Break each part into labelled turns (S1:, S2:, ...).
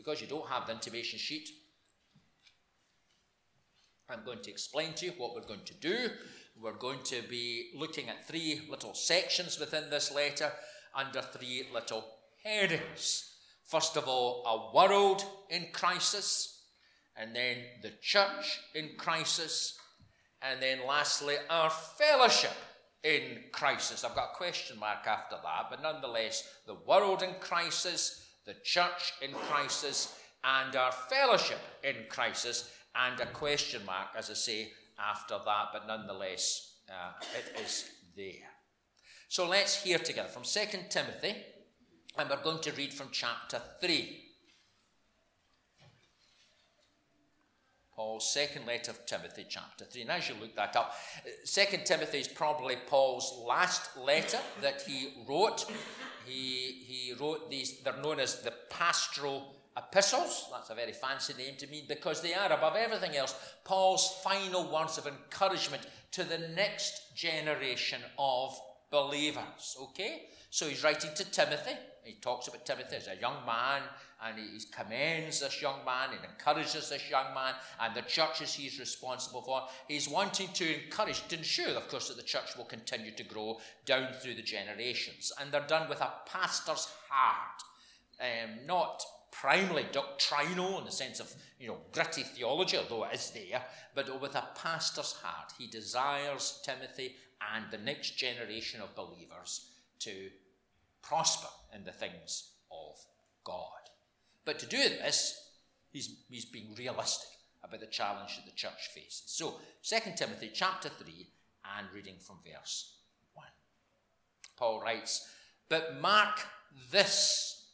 S1: because you don't have the intimation sheet, I'm going to explain to you what we're going to do. We're going to be looking at three little sections within this letter under three little headings. First of all, a world in crisis, and then the church in crisis, and then lastly, our fellowship in crisis. I've got a question mark after that, but nonetheless, the world in crisis, the church in crisis, and our fellowship in crisis, and a question mark, as I say, after that, but nonetheless, uh, it is there. So let's hear together from 2 Timothy, and we're going to read from chapter 3. Paul's second letter of Timothy, chapter 3. And as you look that up, Second Timothy is probably Paul's last letter that he wrote. He, he wrote these, they're known as the pastoral epistles. That's a very fancy name to me because they are, above everything else, Paul's final words of encouragement to the next generation of believers. Okay? So he's writing to Timothy. He talks about Timothy as a young man and he commends this young man and encourages this young man and the churches he's responsible for. He's wanting to encourage, to ensure, of course, that the church will continue to grow down through the generations. And they're done with a pastor's heart, um, not primarily doctrinal in the sense of you know gritty theology, although it is there, but with a pastor's heart. He desires Timothy and the next generation of believers to prosper in the things of God. But to do this, he's, he's being realistic about the challenge that the church faces. So, 2 Timothy chapter 3 and reading from verse 1. Paul writes, But mark this,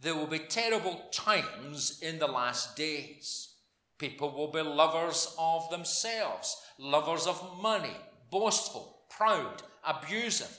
S1: there will be terrible times in the last days. People will be lovers of themselves, lovers of money, boastful, proud, abusive,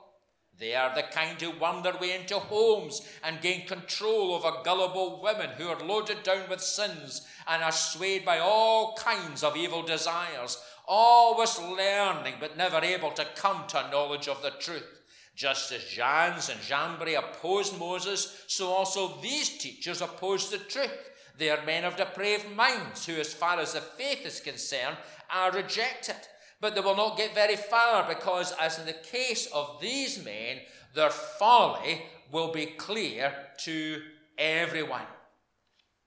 S1: They are the kind who worm their way into homes and gain control over gullible women who are loaded down with sins and are swayed by all kinds of evil desires, always learning but never able to come to a knowledge of the truth. Just as Jannes and Jambres opposed Moses, so also these teachers oppose the truth. They are men of depraved minds who, as far as the faith is concerned, are rejected but they will not get very far because, as in the case of these men, their folly will be clear to everyone.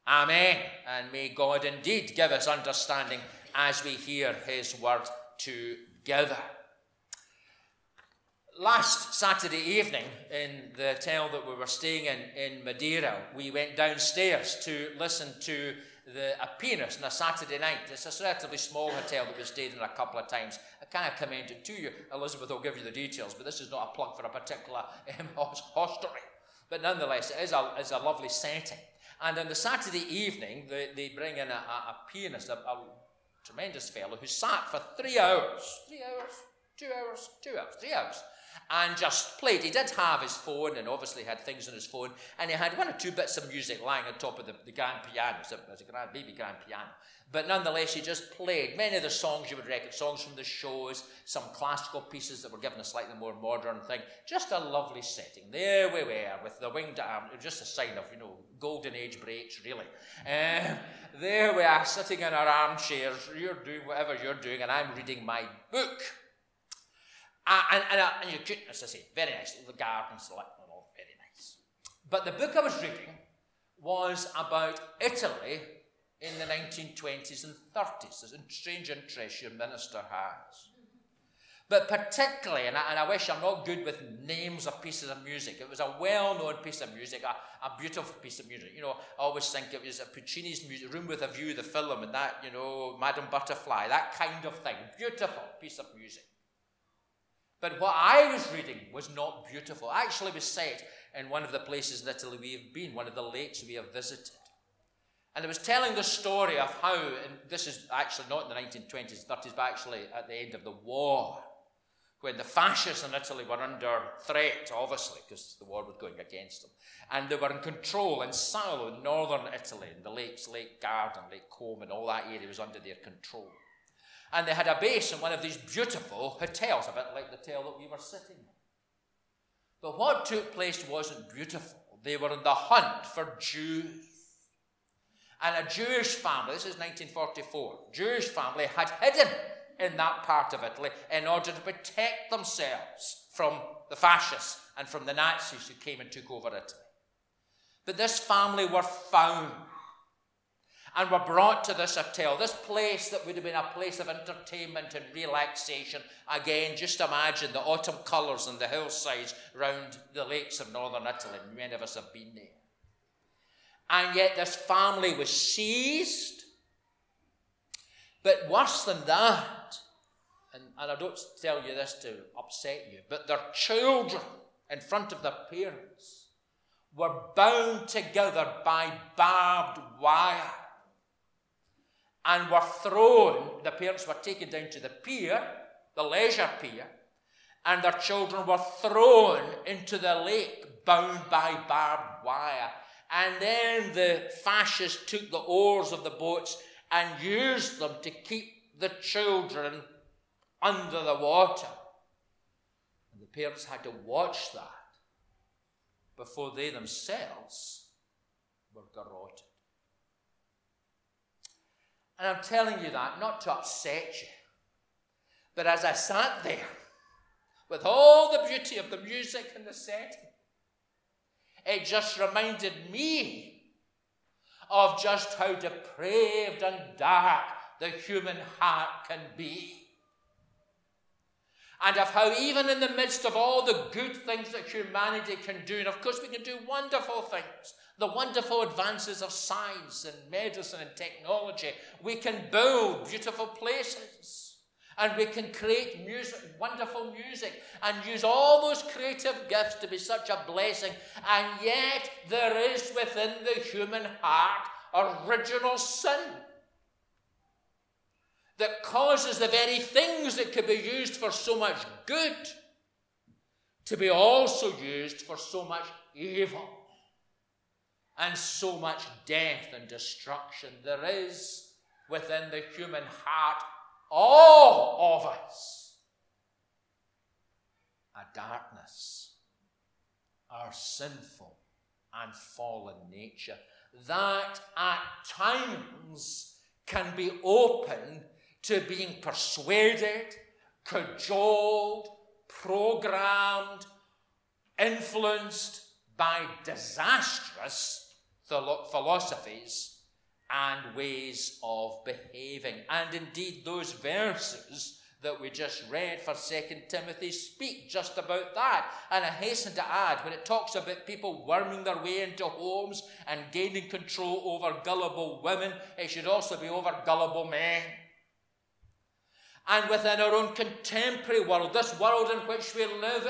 S1: Amen. And may God indeed give us understanding as we hear his word together. Last Saturday evening, in the hotel that we were staying in in Madeira, we went downstairs to listen to the, a pianist on a Saturday night. It's a relatively small hotel that we stayed in a couple of times. I kind of commend it to you. Elizabeth will give you the details, but this is not a plug for a particular um, hostelry. But nonetheless, it is a, a lovely setting. And on the Saturday evening, they, they bring in a, a, a pianist, a, a tremendous fellow, who sat for three hours. Three hours? Two hours? Two hours? Three hours and just played. He did have his phone and obviously had things on his phone, and he had one or two bits of music lying on top of the, the grand piano. It was a grand, baby grand piano. But nonetheless, he just played many of the songs you would recognize, songs from the shows, some classical pieces that were given a slightly more modern thing. Just a lovely setting. There we were with the winged arm, just a sign of, you know, golden age breaks, really. Um, there we are, sitting in our armchairs. You're doing whatever you're doing, and I'm reading my book. Uh, and, and, uh, and as I say, very nice. The gardens, like, all very nice. But the book I was reading was about Italy in the 1920s and 30s. There's a strange interest your minister has. But particularly, and I, and I, wish I'm not good with names of pieces of music, it was a well known piece of music, a, a, beautiful piece of music. You know, I always think it was Puccini's music, Room with a View, the film, and that, you know, Madame Butterfly, that kind of thing. Beautiful piece of music. But what I was reading was not beautiful. Actually, was set in one of the places in Italy we have been, one of the lakes we have visited. And it was telling the story of how, and this is actually not in the 1920s, 30s, but actually at the end of the war, when the fascists in Italy were under threat, obviously, because the war was going against them. And they were in control in Salo, in northern Italy, in the lakes, Lake Garda, Lake Como, and all that area was under their control. And they had a base in one of these beautiful hotels, a bit like the hotel that we were sitting in. But what took place wasn't beautiful. They were on the hunt for Jews. And a Jewish family, this is 1944, Jewish family had hidden in that part of Italy in order to protect themselves from the fascists and from the Nazis who came and took over Italy. But this family were found and were brought to this hotel, this place that would have been a place of entertainment and relaxation. Again, just imagine the autumn colours and the hillsides round the lakes of northern Italy. Many of us have been there. And yet, this family was seized. But worse than that, and, and I don't tell you this to upset you, but their children in front of their parents were bound together by barbed wire and were thrown. The parents were taken down to the pier, the leisure pier, and their children were thrown into the lake bound by barbed wire. And then the fascists took the oars of the boats and used them to keep the children under the water. And the parents had to watch that before they themselves were garroted. And I'm telling you that not to upset you, but as I sat there with all the beauty of the music and the setting, it just reminded me of just how depraved and dark the human heart can be. And of how, even in the midst of all the good things that humanity can do, and of course, we can do wonderful things, the wonderful advances of science and medicine and technology, we can build beautiful places. And we can create music, wonderful music, and use all those creative gifts to be such a blessing. And yet, there is within the human heart original sin that causes the very things that could be used for so much good to be also used for so much evil and so much death and destruction. There is within the human heart, all of us, a darkness, our sinful and fallen nature that at times can be open to being persuaded, cajoled, programmed, influenced by disastrous philosophies and ways of behaving. And indeed, those verses that we just read for 2 Timothy speak just about that. And I hasten to add, when it talks about people worming their way into homes and gaining control over gullible women, it should also be over gullible men. And within our own contemporary world, this world in which we live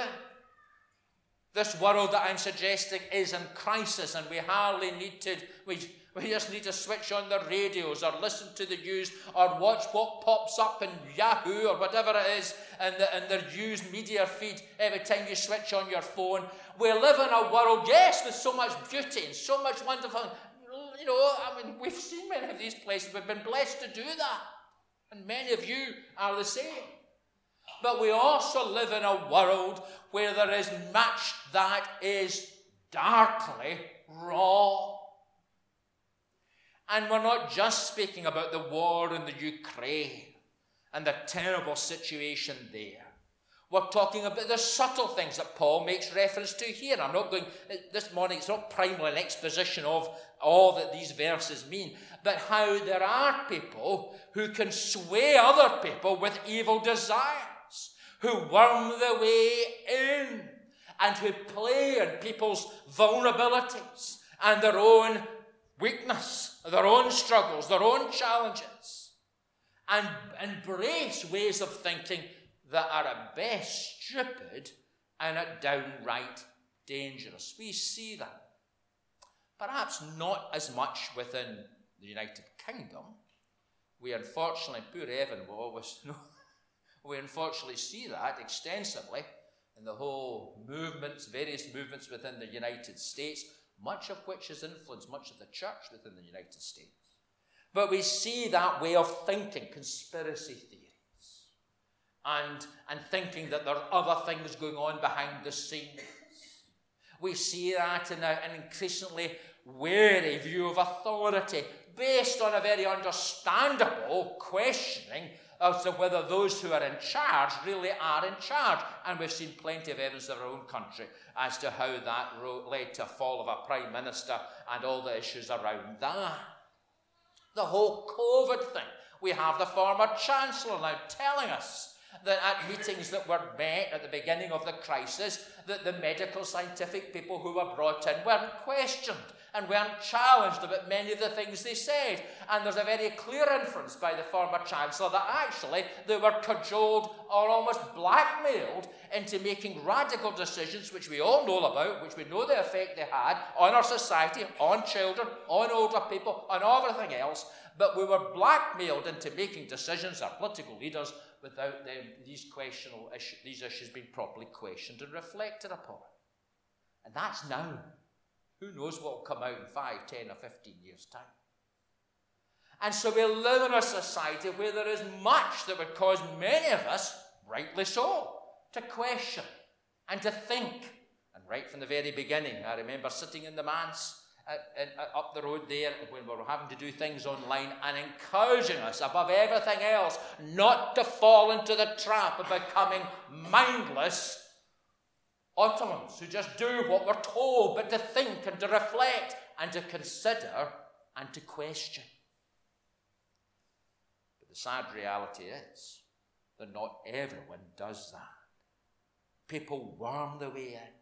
S1: this world that I'm suggesting is in crisis, and we hardly need to, we, we just need to switch on the radios or listen to the news or watch what pops up in Yahoo or whatever it is in the, in the news media feed every time you switch on your phone. We live in a world, yes, with so much beauty and so much wonderful. You know, I mean, we've seen many of these places. We've been blessed to do that. And many of you are the same. But we also live in a world where there is much that is darkly wrong. And we're not just speaking about the war in the Ukraine and the terrible situation there. We're talking about the subtle things that Paul makes reference to here. I'm not going, this morning, it's not primarily an exposition of all that these verses mean, but how there are people who can sway other people with evil desires, who worm their way in and who play on people's vulnerabilities and their own weakness, their own struggles, their own challenges, and embrace ways of thinking that are at best stupid and at downright dangerous. We see that. Perhaps not as much within the United Kingdom, we unfortunately, poor Evan will always know, we unfortunately see that extensively in the whole movements, various movements within the United States, much of which has influenced much of the church within the United States. But we see that way of thinking, conspiracy theories, and, and thinking that there are other things going on behind the scenes. We see that in an increasingly wary view of authority based on a very understandable questioning as to whether those who are in charge really are in charge. And we've seen plenty of evidence in our own country as to how that led to a fall of a prime minister and all the issues around that. The whole COVID thing. We have the former chancellor now telling us that at meetings that were met at the beginning of the crisis, that the medical scientific people who were brought in weren't questioned and weren't challenged about many of the things they said. And there's a very clear inference by the former Chancellor that actually they were cajoled or almost blackmailed into making radical decisions, which we all know about, which we know the effect they had on our society, on children, on older people, on everything else. But we were blackmailed into making decisions, our political leaders, without them, these, questionable these issues being properly questioned and reflected upon. And that's now. Who knows what will come out in 5, 10, or 15 years' time? And so we live in a society where there is much that would cause many of us, rightly so, to question and to think. And right from the very beginning, I remember sitting in the manse at, at, up the road there when we were having to do things online and encouraging us above everything else not to fall into the trap of becoming mindless Ottomans who just do what we're told, but to think and to reflect and to consider and to question. But the sad reality is that not everyone does that. People worm their way in.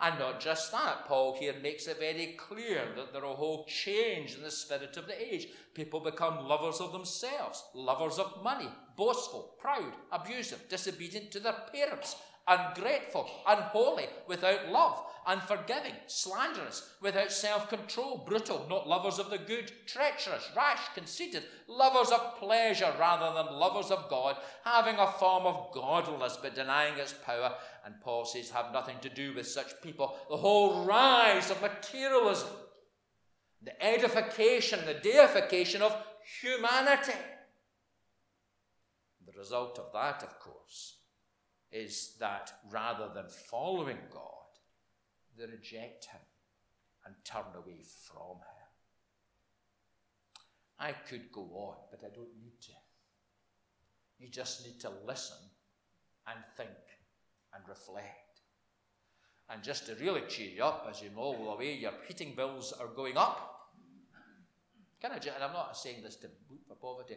S1: And not just that, Paul here makes it very clear that there are a whole change in the spirit of the age. People become lovers of themselves, lovers of money, boastful, proud, abusive, disobedient to their parents, ungrateful, unholy, without love, unforgiving, slanderous, without self control, brutal, not lovers of the good, treacherous, rash, conceited, lovers of pleasure rather than lovers of God, having a form of godliness but denying its power. And Paul says, have nothing to do with such people. The whole rise of materialism, the edification, the deification of humanity. The result of that, of course, is that rather than following God, they reject Him and turn away from Him. I could go on, but I don't need to. You just need to listen and think and reflect. And just to really cheer you up, as you know the way your heating bills are going up, can I, and I'm not saying this to boot for poverty,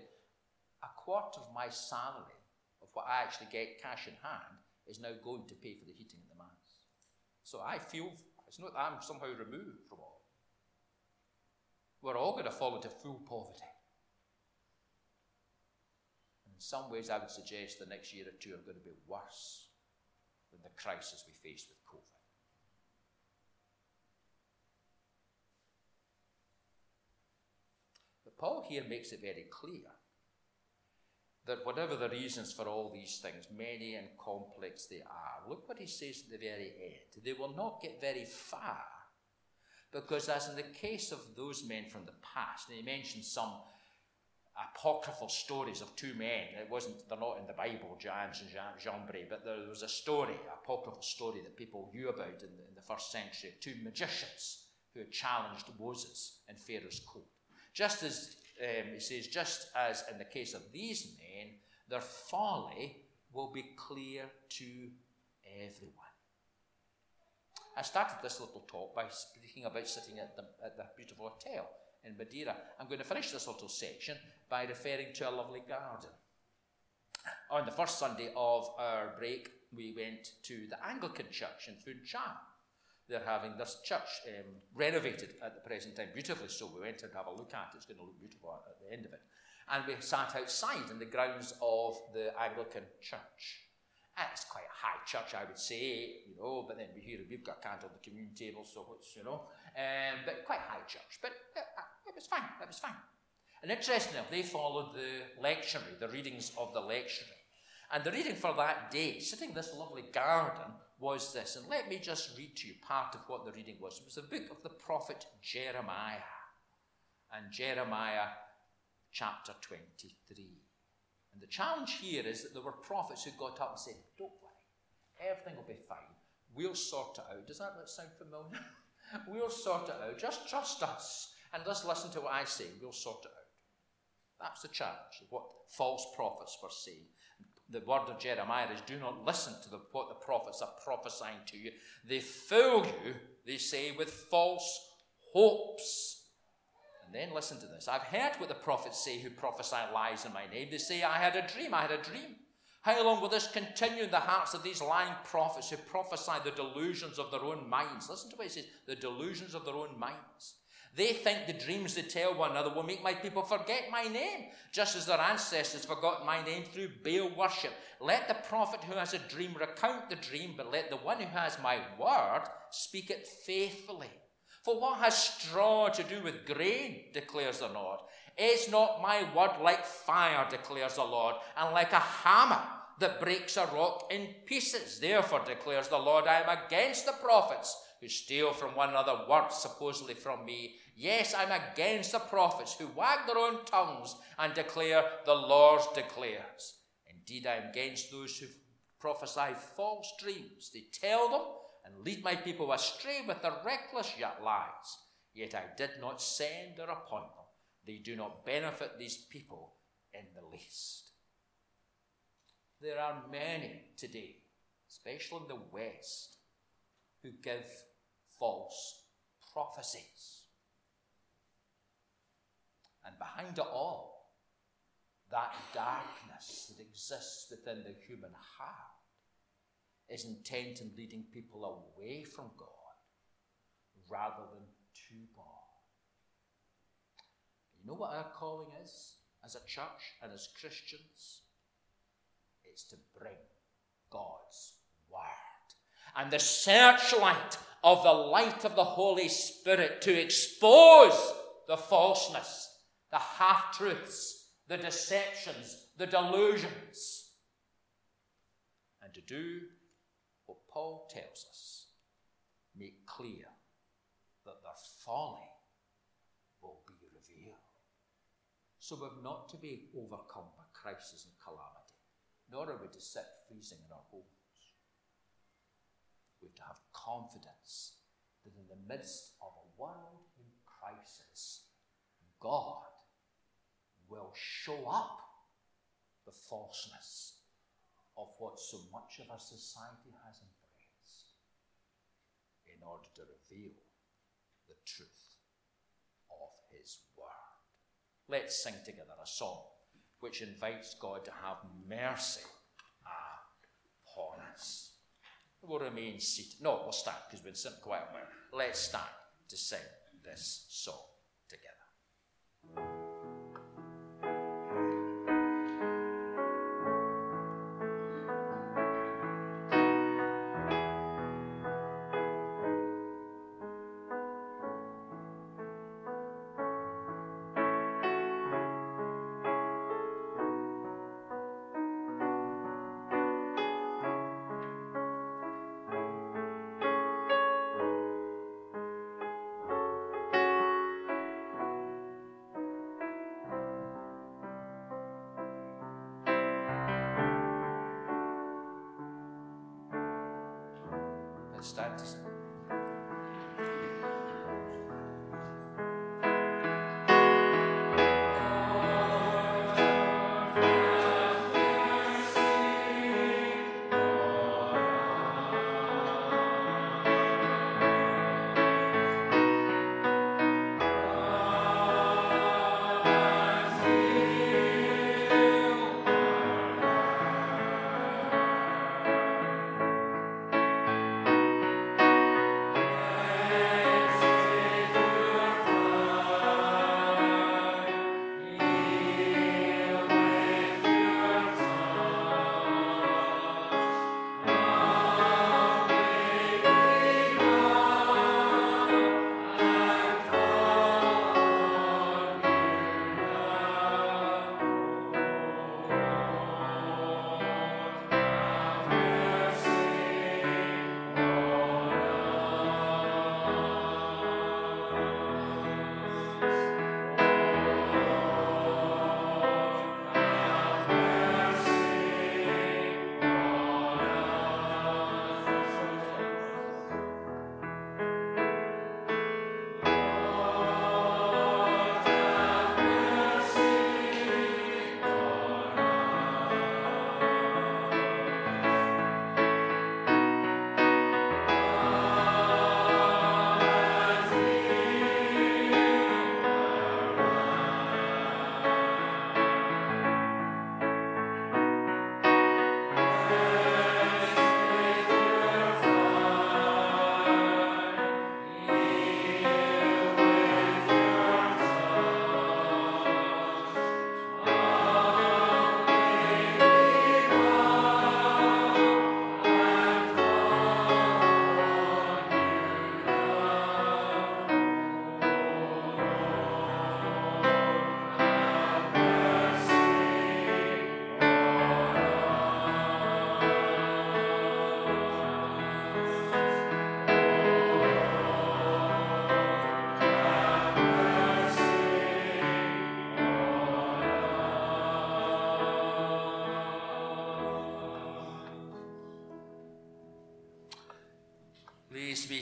S1: a quarter of my salary what I actually get cash in hand is now going to pay for the heating in the manse. So I feel it's not that I'm somehow removed from all. We're all going to fall into full poverty. in some ways, I would suggest the next year or two are going to be worse than the crisis we faced with COVID. But Paul here makes it very clear that whatever the reasons for all these things, many and complex they are, look what he says at the very end. They will not get very far. Because, as in the case of those men from the past, and he mentions some apocryphal stories of two men. It wasn't, they're not in the Bible, Jannes and Jambres, but there was a story, apocryphal story that people knew about in the, in the first century, two magicians who had challenged Moses in Pharaoh's court. Just as um, he says, just as in the case of these men, their folly will be clear to everyone. I started this little talk by speaking about sitting at the, at the beautiful hotel in Madeira. I'm going to finish this little section by referring to a lovely garden. On the first Sunday of our break, we went to the Anglican church in Funchal they're having this church um, renovated at the present time, beautifully so. We went to have a look at it. It's going to look beautiful at, the end of it. And we sat outside in the grounds of the Anglican church. And it's quite a high church, I would say, you know, but then we hear we've got a candle on the communion table, so it's, you know, um, but quite high church. But uh, uh, it was fine, it was fine. And interestingly, they followed the lectionary, the readings of the lectionary. And the reading for that day, sitting in this lovely garden, was this. And let me just read to you part of what the reading was. It was the book of the prophet Jeremiah. And Jeremiah chapter 23. And the challenge here is that there were prophets who got up and said, Don't worry, everything will be fine. We'll sort it out. Does that sound familiar? we'll sort it out. Just trust us and just listen to what I say. We'll sort it out. That's the challenge, of what false prophets were saying. The word of Jeremiah is do not listen to the, what the prophets are prophesying to you. They fool you, they say, with false hopes. And then listen to this. I've heard what the prophets say who prophesy lies in my name. They say, I had a dream, I had a dream. How long will this continue in the hearts of these lying prophets who prophesy the delusions of their own minds? Listen to what he says the delusions of their own minds. They think the dreams they tell one another will make my people forget my name, just as their ancestors forgot my name through Baal worship. Let the prophet who has a dream recount the dream, but let the one who has my word speak it faithfully. For what has straw to do with grain, declares the Lord? Is not my word like fire, declares the Lord, and like a hammer that breaks a rock in pieces? Therefore, declares the Lord, I am against the prophets who steal from one another words supposedly from me. Yes, I'm against the prophets who wag their own tongues and declare, The Lord declares. Indeed, I am against those who prophesy false dreams. They tell them and lead my people astray with their reckless yet lies. Yet I did not send or appoint them. They do not benefit these people in the least. There are many today, especially in the West, who give false prophecies. And behind it all, that darkness that exists within the human heart is intent in leading people away from God rather than to God. You know what our calling is as a church and as Christians? It's to bring God's Word. And the searchlight of the light of the Holy Spirit to expose the falseness, the half truths, the deceptions, the delusions, and to do what Paul tells us make clear that their folly will be revealed. So we're not to be overcome by crisis and calamity, nor are we to sit freezing in our homes we have to have confidence that in the midst of a world in crisis, God will show up the falseness of what so much of our society has embraced in order to reveal the truth of His Word. Let's sing together a song which invites God to have mercy upon us will remain seated. No, we'll stand because we've been sitting quite a while. Let's stand to sing this song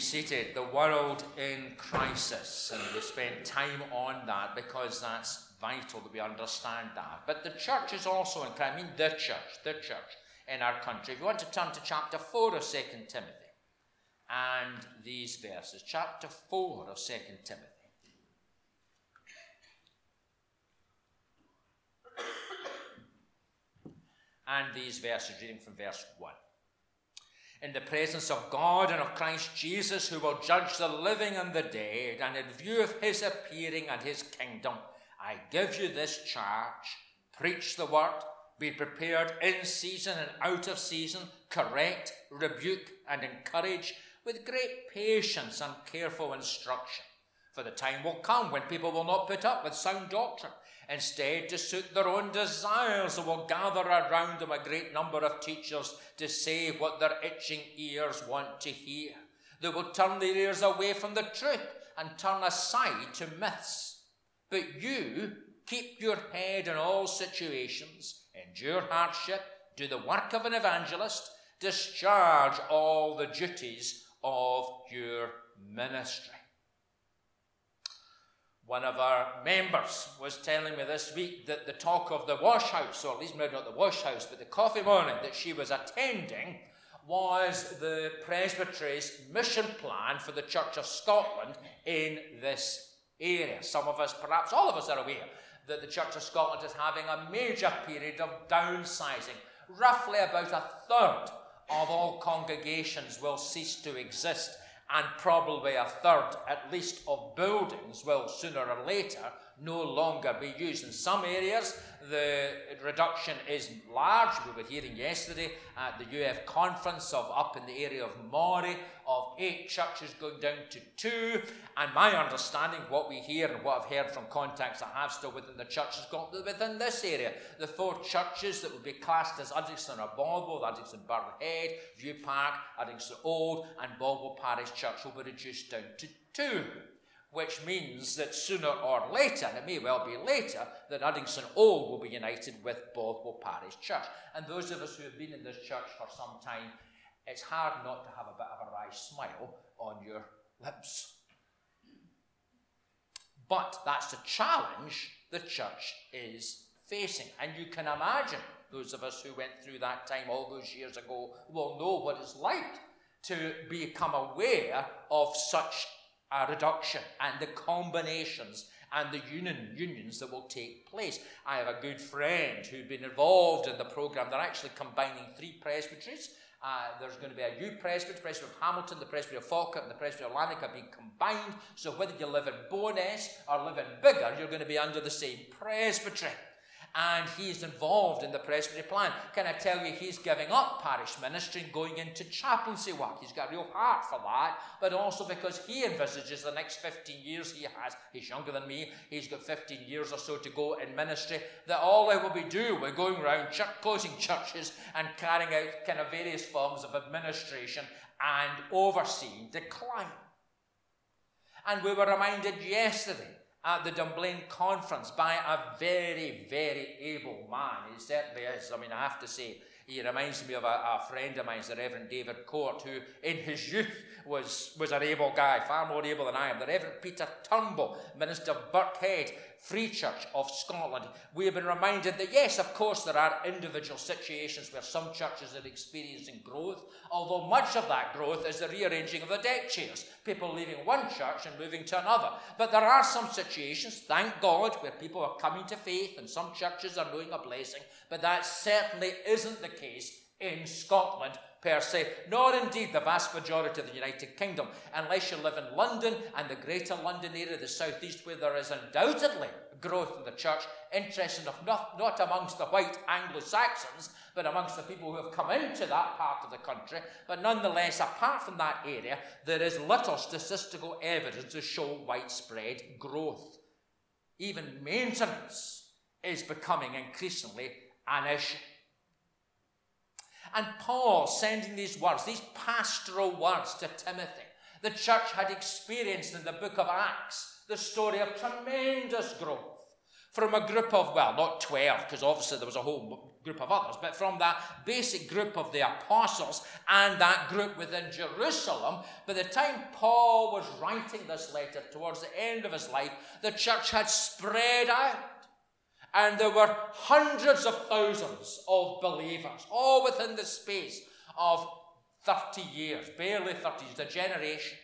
S1: Seated. The world in crisis. And we spent time on that because that's vital that we understand that. But the church is also in crisis. I mean, the church, the church in our country. If you want to turn to chapter 4 of 2 Timothy and these verses, chapter 4 of 2 Timothy. And these verses, reading from verse 1 in the presence of God and of Christ Jesus, who will judge the living and the dead, and in view of his appearing and his kingdom, I give you this charge preach the word, be prepared in season and out of season, correct, rebuke, and encourage with great patience and careful instruction. For the time will come when people will not put up with sound doctrine Instead, to suit their own desires, they will gather around them a great number of teachers to say what their itching ears want to hear. They will turn their ears away from the truth and turn aside to myths. But you keep your head in all situations, endure hardship, do the work of an evangelist, discharge all the duties of your ministry. One of our members was telling me this week that the talk of the wash house, or at least maybe not the wash house, but the coffee morning that she was attending was the presbytery's mission plan for the Church of Scotland in this area. Some of us, perhaps all of us, are aware that the Church of Scotland is having a major period of downsizing. Roughly about a third of all congregations will cease to exist and probably a third at least of buildings will sooner or later no longer be used. In some areas, the reduction is large. We were hearing yesterday at the UF conference of up in the area of Moray of eight churches going down to two. And my understanding, what we hear and what I've heard from contacts I have still within the church has got within this area, the four churches that would be classed as Uddingston or Bothwell, Uddingston Burley View Park, Uddingston Old, and Bothwell Parish Church will be reduced down to two which means that sooner or later, and it may well be later, that Uddingston Old will be united with Bothwell Parish Church. And those of us who have been in this church for some time, it's hard not to have a bit of a wry smile on your lips. But that's the challenge the church is facing. And you can imagine, those of us who went through that time all those years ago will know what it's like to become aware of such a reduction and the combinations and the union unions that will take place. I have a good friend who's been involved in the program. They're actually combining three presbyteries. Uh, there's going to be a new presbytery, the presbytery of Hamilton, the presbytery of Falkirk, and the presbytery of Lanark being combined. So whether you live in Bo'ness or live in Biggar, you're going to be under the same presbytery and he's involved in the presbytery plan. Can I tell you, he's giving up parish ministry and going into chaplaincy work. He's got a real heart for that, but also because he envisages the next 15 years he has, he's younger than me, he's got 15 years or so to go in ministry, that all I will be doing, we're going around church, closing churches and carrying out kind of various forms of administration and overseeing decline. And we were reminded yesterday at the Dunblane conference by a very, very able man. He certainly is. I mean, I have to say, he reminds me of a, a, friend of mine, the Reverend David Court, who in his youth was, was an able guy, far more able than I am. The Reverend Peter Turnbull, Minister of Birkhead, Free Church of Scotland. We have been reminded that, yes, of course, there are individual situations where some churches are experiencing growth, although much of that growth is the rearranging of the deck chairs, people leaving one church and moving to another. But there are some situations, thank God, where people are coming to faith and some churches are knowing a blessing, but that certainly isn't the case in Scotland per se, nor indeed the vast majority of the United Kingdom, unless you live in London and the Greater London area, the southeast, where there is undoubtedly growth in the church. Interesting enough, not, not amongst the white Anglo Saxons, but amongst the people who have come into that part of the country. But nonetheless, apart from that area, there is little statistical evidence to show widespread growth. Even maintenance is becoming increasingly an issue. And Paul sending these words, these pastoral words to Timothy, the church had experienced in the book of Acts the story of tremendous growth. from a group of, well, not 12, because obviously there was a whole group of others, but from that basic group of the apostles and that group within Jerusalem, by the time Paul was writing this letter towards the end of his life, the church had spread out. And there were hundreds of thousands of believers, all within the space of 30 years, barely 30 years, a generation.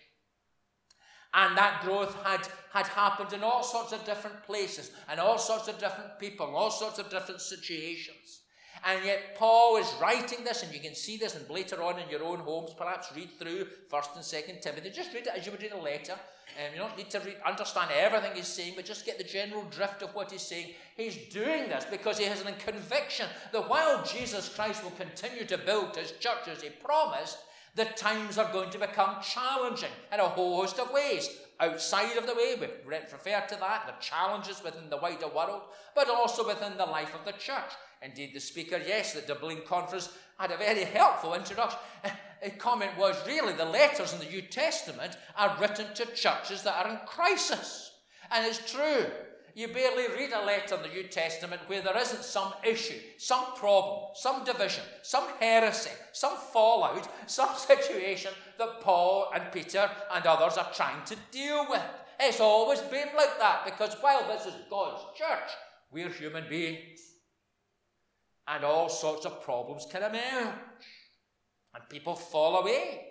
S1: And that growth had, had happened in all sorts of different places, and all sorts of different people, all sorts of different situations. And yet Paul is writing this, and you can see this, and later on in your own homes, perhaps read through First and Second Timothy. Just read it as you would read a letter. Um, you don't need to understand everything he's saying, but just get the general drift of what he's saying. He's doing this because he has a conviction that while Jesus Christ will continue to build his church as he promised, the times are going to become challenging in a whole host of ways. Outside of the way, we've referred to that, the challenges within the wider world, but also within the life of the church. Indeed, the speaker, yes, the Dunblane conference had a very helpful introduction. A comment was really the letters in the New Testament are written to churches that are in crisis. And it's true. You barely read a letter in the New Testament where there isn't some issue, some problem, some division, some heresy, some fallout, some situation that Paul and Peter and others are trying to deal with. It's always been like that because while this is God's church, we're human beings and all sorts of problems can emerge. And people fall away.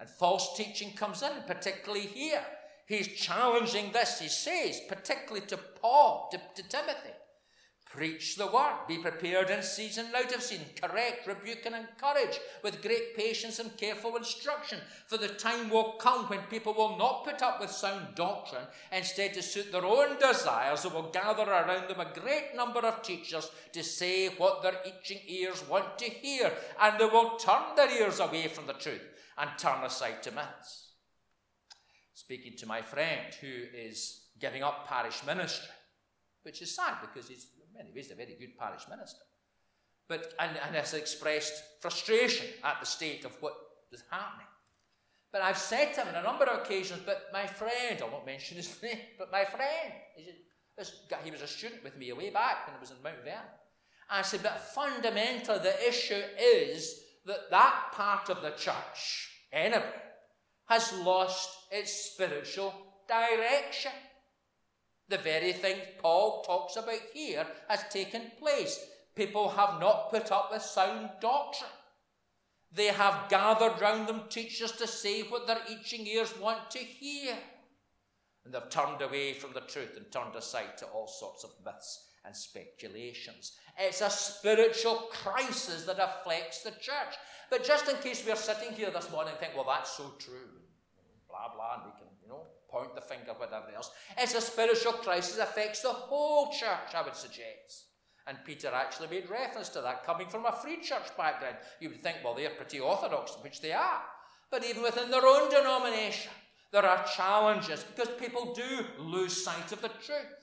S1: And false teaching comes in, particularly here. He's challenging this, he says, particularly to Paul, to, to Timothy. Preach the word. Be prepared in season and out of season. Correct, rebuke, and encourage with great patience and careful instruction. For the time will come when people will not put up with sound doctrine. Instead, to suit their own desires, they will gather around them a great number of teachers to say what their itching ears want to hear. And they will turn their ears away from the truth and turn aside to myths. Speaking to my friend who is giving up parish ministry, which is sad because he's many ways a very good parish minister. But, and, and has expressed frustration at the state of what was happening. But I've said to him on a number of occasions, but my friend, I'll not mention his name, but my friend, he was a student with me way back when I was in Mount Vernon. I said, but fundamentally, the issue is that that part of the church, anyway, has lost its spiritual direction. The very thing Paul talks about here has taken place. People have not put up with sound doctrine. They have gathered round them teachers to say what their itching ears want to hear. And they've turned away from the truth and turned aside to all sorts of myths and speculations. It's a spiritual crisis that afflicts the church. But just in case we're sitting here this morning and think, well, that's so true, blah, blah, and we can, point the finger, whatever else. It's a spiritual crisis that affects the whole church, I would suggest. And Peter actually made reference to that coming from a free church background. You would think, well, they're pretty orthodox, which they are. But even within their own denomination, there are challenges because people do lose sight of the truth.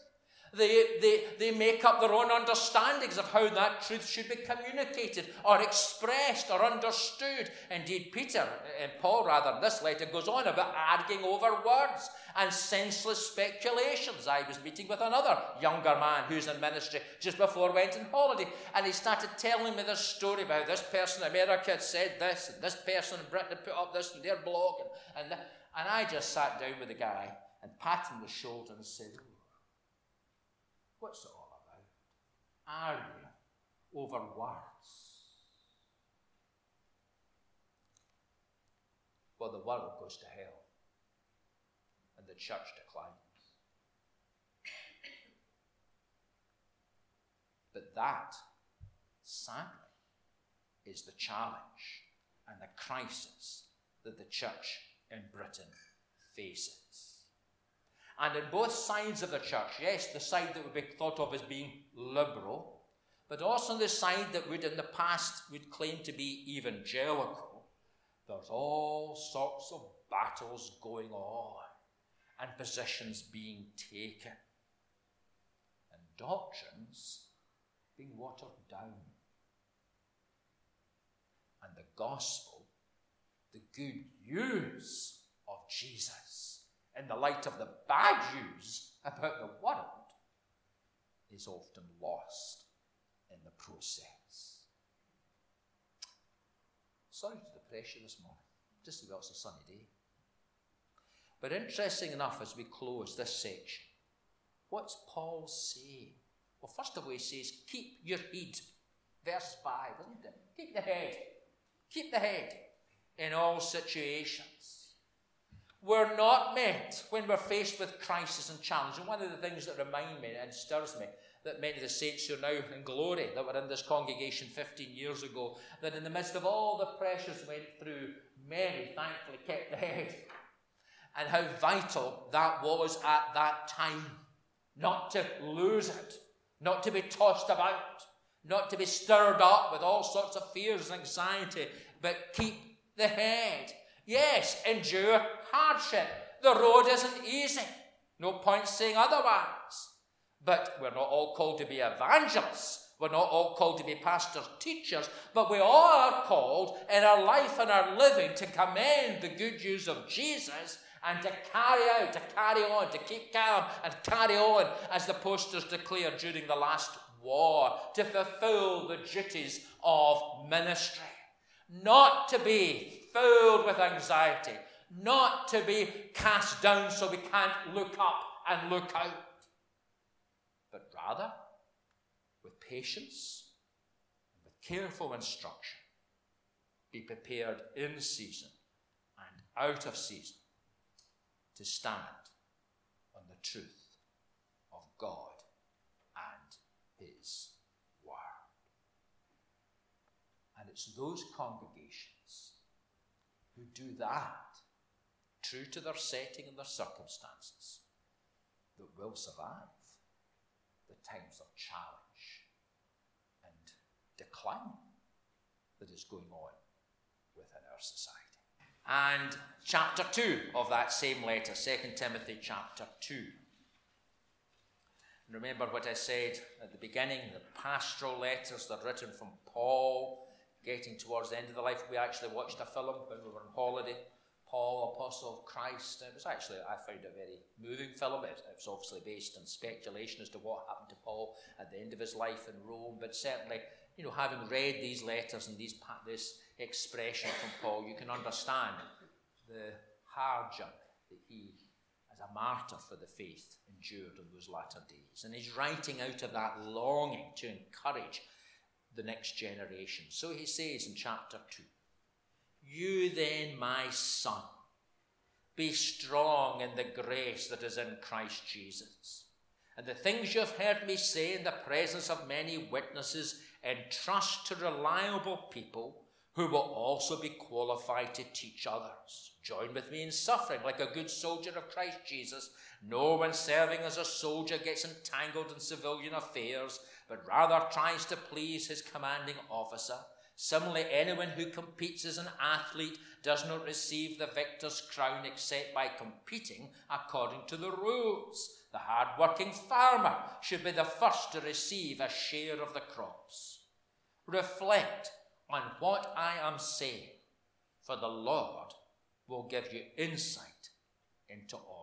S1: They, they, they make up their own understandings of how that truth should be communicated or expressed or understood. Indeed, Peter, and Paul rather, in this letter goes on about arguing over words and senseless speculations. I was meeting with another younger man who's in ministry just before I went on holiday, and he started telling me this story about this person in America had said this, and this person in Britain had put up this in their blog, and, and, and I just sat down with the guy and patted him on the shoulder and said, What's it all about? Arguing over words. Well, the world goes to hell and the church declines. But that, sadly, is the challenge and the crisis that the church in Britain faces. And in both sides of the church, yes, the side that would be thought of as being liberal, but also the side that would in the past would claim to be evangelical, there's all sorts of battles going on and positions being taken and doctrines being watered down. And the gospel, the good news of Jesus, in the light of the bad news about the world is often lost in the process. Sorry to depress you this morning, just as well it's a sunny day. But interesting enough, as we close this section, what's Paul saying? Well, first of all, he says, Keep your head. Verse 5, isn't it? Keep the head. Keep the head in all situations. We're not meant, when we're faced with crisis and challenge, and one of the things that remind me and stirs me that many of the saints who are now in glory that were in this congregation 15 years ago, that in the midst of all the pressures went through, many thankfully kept the head. And how vital that was at that time. Not to lose it, not to be tossed about, not to be stirred up with all sorts of fears and anxiety, but keep the head. Yes, endure hardship. The road isn't easy. No point saying otherwise. But we're not all called to be evangelists. We're not all called to be pastors, teachers, but we all are called in our life and our living to commend the good news of Jesus and to carry out, to carry on, to keep calm and carry on, as the posters declared during the last war, to fulfill the duties of ministry. Not to be filled with anxiety, not to be cast down so we can't look up and look out, but rather with patience and with careful instruction, be prepared in season and out of season to stand on the truth of God and His Word. And it's those congregations who do that, true to their setting and their circumstances, that will survive the times of challenge and decline that is going on within our society. And chapter 2 of that same letter, 2 Timothy chapter 2. Remember what I said at the beginning the pastoral letters that are written from Paul, getting towards the end of the life. We actually watched a film when we were on holiday Paul, Apostle of Christ. It was actually, I found a very moving film. It, it was obviously based on speculation as to what happened to Paul at the end of his life in Rome, but certainly, you know, having read these letters and these, this expression from Paul, you can understand the hard journey that he, as a martyr for the faith, endured in those latter days. And he's writing out of that longing to encourage the next generation. So he says in chapter 2 you then, my son, be strong in the grace that is in Christ Jesus. And the things you have heard me say in the presence of many witnesses, entrust to reliable people who will also be qualified to teach others. Join with me in suffering like a good soldier of Christ Jesus. No one serving as a soldier gets entangled in civilian affairs, but rather tries to please his commanding officer. Similarly, anyone who competes as an athlete does not receive the victor's crown except by competing according to the rules. The hard working farmer should be the first to receive a share of the crops. Reflect on what I am saying, for the Lord will give you insight into all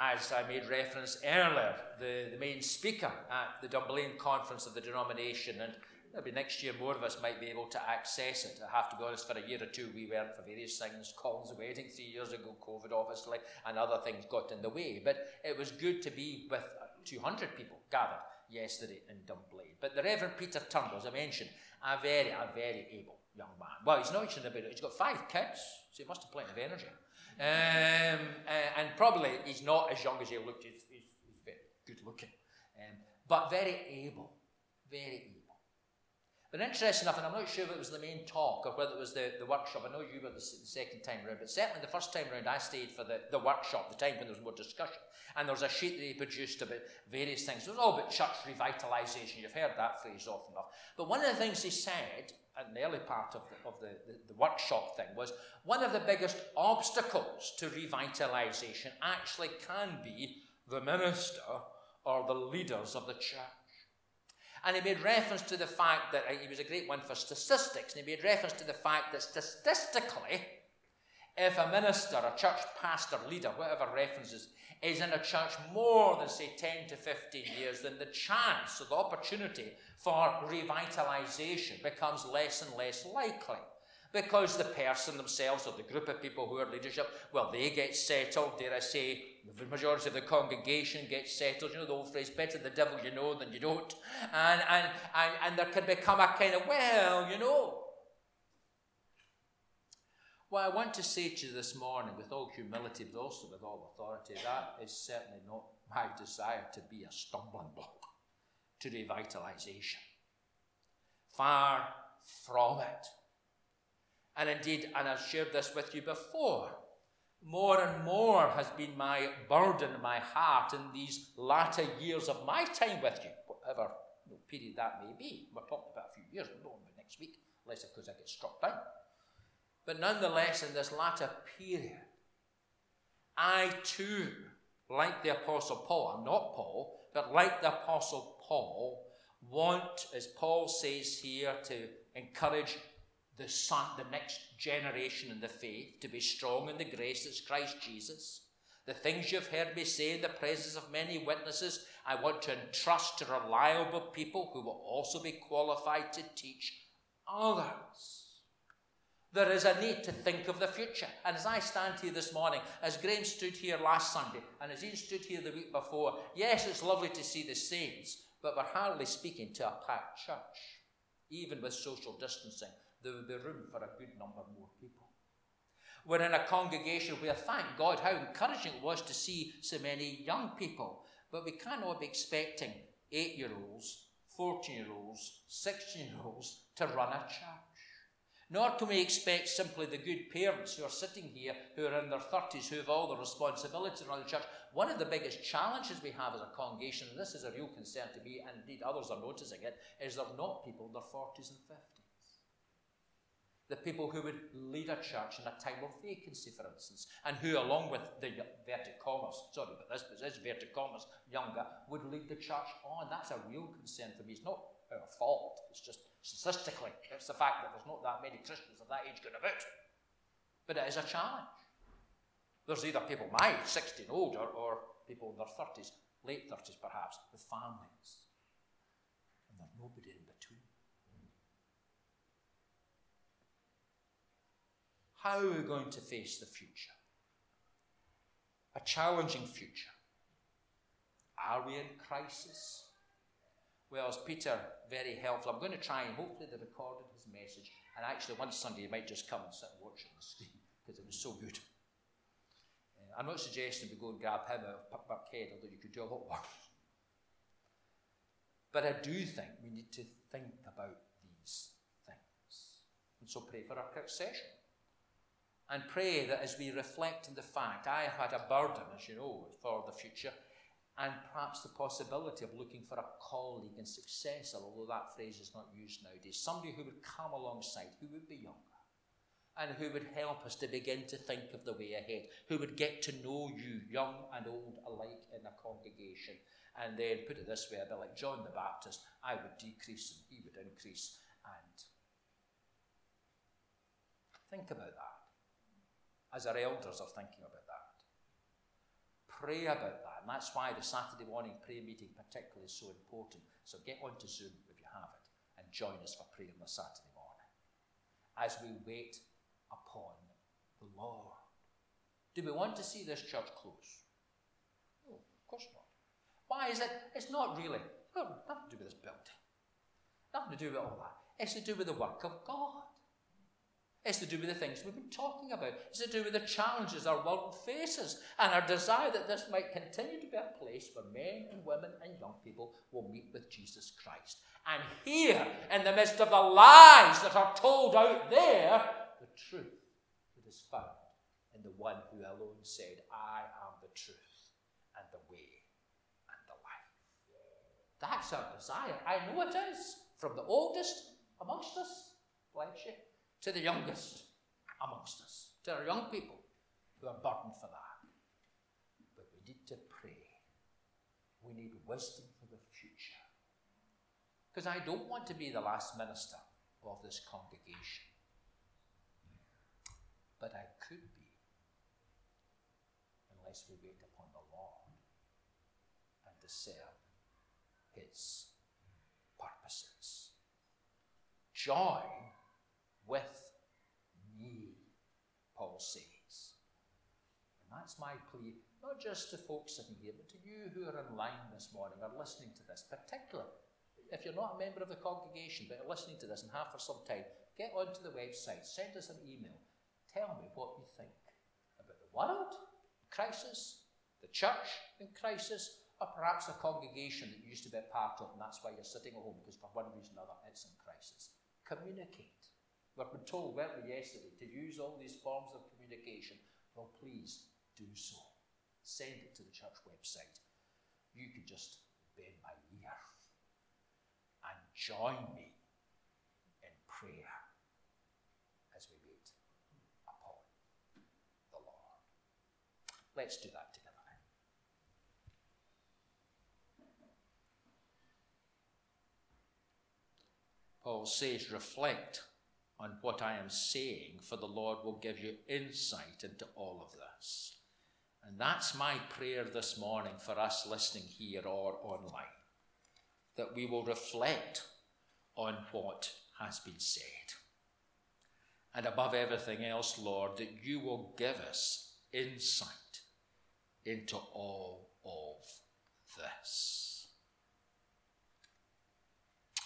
S1: as I made reference earlier, the, the main speaker at the Dunblane conference of the denomination, and maybe next year more of us might be able to access it. I have to be honest, for a year or two we weren't for various things. Colin's wedding three years ago, COVID obviously, and other things got in the way. But it was good to be with 200 people gathered yesterday in Dunblane. But the Reverend Peter Turnbull, as I mentioned, a very, a very able young man. Well, he's not mentioned about it. He's got five kids, so he must have plenty of energy. Um, uh, and probably he's not as young as he looked. He's, he's, he's very good looking, um, but very able, very able. But interesting enough, and I'm not sure if it was the main talk or whether it was the, the workshop. I know you were the, the second time around, but certainly the first time around I stayed for the, the workshop, the time when there was more discussion. And there was a sheet that he produced about various things. It was all about church revitalisation. You've heard that phrase often enough. But one of the things he said at the early part of the, of the, the, the workshop thing was one of the biggest obstacles to revitalisation actually can be the minister or the leaders of the church. And he made reference to the fact that he was a great one for statistics, and he made reference to the fact that statistically, If a minister, a church pastor, leader, whatever references, is in a church more than, say, 10 to 15 years, then the chance or the opportunity for revitalization becomes less and less likely. Because the person themselves or the group of people who are leadership, well, they get settled, dare I say, the majority of the congregation gets settled. You know the old phrase, better the devil you know than you don't. And, and, and, and there can become a kind of, well, you know, well, I want to say to you this morning, with all humility, but also with all authority, that is certainly not my desire to be a stumbling block to revitalization. Far from it. And indeed, and I've shared this with you before, more and more has been my burden, my heart in these latter years of my time with you, whatever period that may be. We're talking about a few years, we don't next week, unless of course I get struck down. But nonetheless, in this latter period, I too, like the Apostle Paul, I'm not Paul, but like the Apostle Paul, want, as Paul says here, to encourage the son, the next generation in the faith to be strong in the grace that's Christ Jesus. The things you've heard me say in the presence of many witnesses, I want to entrust to reliable people who will also be qualified to teach others. There is a need to think of the future. And as I stand here this morning, as Graham stood here last Sunday, and as he stood here the week before, yes, it's lovely to see the saints, but we're hardly speaking to a packed church. Even with social distancing, there would be room for a good number more people. We're in a congregation where, thank God, how encouraging it was to see so many young people, but we cannot be expecting eight year olds, 14 year olds, 16 year olds to run a church. Nor can we expect simply the good parents who are sitting here, who are in their 30s, who have all the responsibility around the church. One of the biggest challenges we have as a congregation, and this is a real concern to me, and indeed others are noticing it, is there are not people in their 40s and 50s. The people who would lead a church in a time of vacancy, for instance, and who, along with the vertic commas, sorry about this, but this vertic commas, younger, would lead the church on. That's a real concern for me. It's not our fault, it's just statistically, it's the fact that there's not that many Christians of that age going about. But it is a challenge. There's either people my age, 60 and older, or people in their 30s, late 30s perhaps, with families. And there's nobody in between. How are we going to face the future? A challenging future. Are we in crisis? Well, as Peter very helpful, I'm going to try and hopefully they recorded his message. And actually, one Sunday you might just come and sit and watch it on the screen because it was so good. Uh, I'm not suggesting we go and grab him out of Buckhead, although you could do a lot worse. But I do think we need to think about these things. And so pray for our succession. And pray that as we reflect on the fact, I had a burden, as you know, for the future and perhaps the possibility of looking for a colleague and successor, although that phrase is not used nowadays. Somebody who would come alongside, who would be younger, and who would help us to begin to think of the way ahead, who would get to know you, young and old alike, in a congregation. And then, put it this way, a bit like John the Baptist, I would decrease and he would increase. And think about that as our elders are thinking about. Pray about that. And that's why the Saturday morning prayer meeting, particularly, is so important. So get onto Zoom if you have it and join us for prayer on the Saturday morning as we wait upon the Lord. Do we want to see this church close? No, of course not. Why is it? It's not really. Nothing to do with this building. Nothing to do with all that. It's to do with the work of God. It's to do with the things we've been talking about. It's to do with the challenges our world faces and our desire that this might continue to be a place where men and women and young people will meet with Jesus Christ. And here, in the midst of the lies that are told out there, the truth that is found in the one who alone said, I am the truth and the way and the life. That's our desire. I know it is. From the oldest amongst us, bless you to the youngest amongst us, to our young people who are burdened for that. But we need to pray. We need wisdom for the future. Because I don't want to be the last minister of this congregation. But I could be unless we wait upon the Lord and serve His purposes. Join with me, Paul says. And that's my plea, not just to folks sitting here, but to you who are online this morning or listening to this, particularly if you're not a member of the congregation but you're listening to this and have for some time, get onto the website, send us an email, tell me what you think about the world, crisis, the church in crisis, or perhaps a congregation that you used to be a part of, and that's why you're sitting at home because for one reason or another it's in crisis. Communicate. We've been told, weren't we, yesterday, to use all these forms of communication. Well, please do so. Send it to the church website. You can just bend my ear and join me in prayer as we wait upon the Lord. Let's do that together. Paul says, reflect on what I am saying, for the Lord will give you insight into all of this. And that's my prayer this morning for us listening here or online that we will reflect on what has been said. And above everything else, Lord, that you will give us insight into all of this.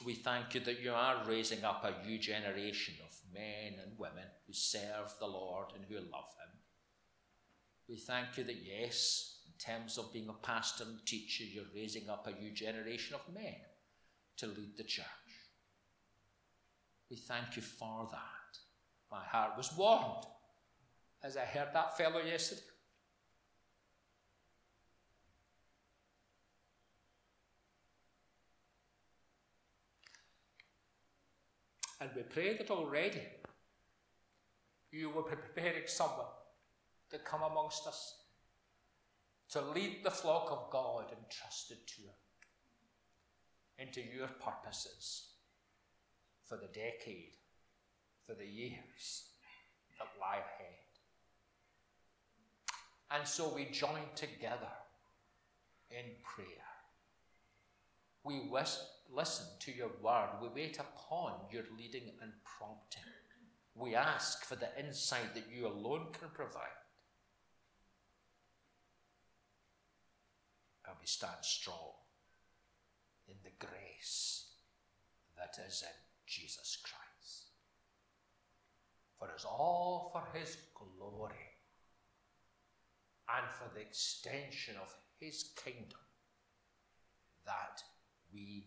S1: We thank you that you are raising up a new generation men and women who serve the Lord and who love Him. We thank you that, yes, in terms of being a pastor and teacher, you're raising up a new generation of men to lead the church. We thank you for that. My heart was warmed as I heard that fellow yesterday. And we pray that already you be preparing someone to come amongst us to lead the flock of God entrusted to him into your purposes for the decade, for the years that lie ahead. And so we join together in prayer. We wis- listen to your word. We wait upon your leading and prompting. We ask for the insight that you alone can provide. And we stand strong in the grace that is in Jesus Christ. For it's all for his glory and for the extension of his kingdom that we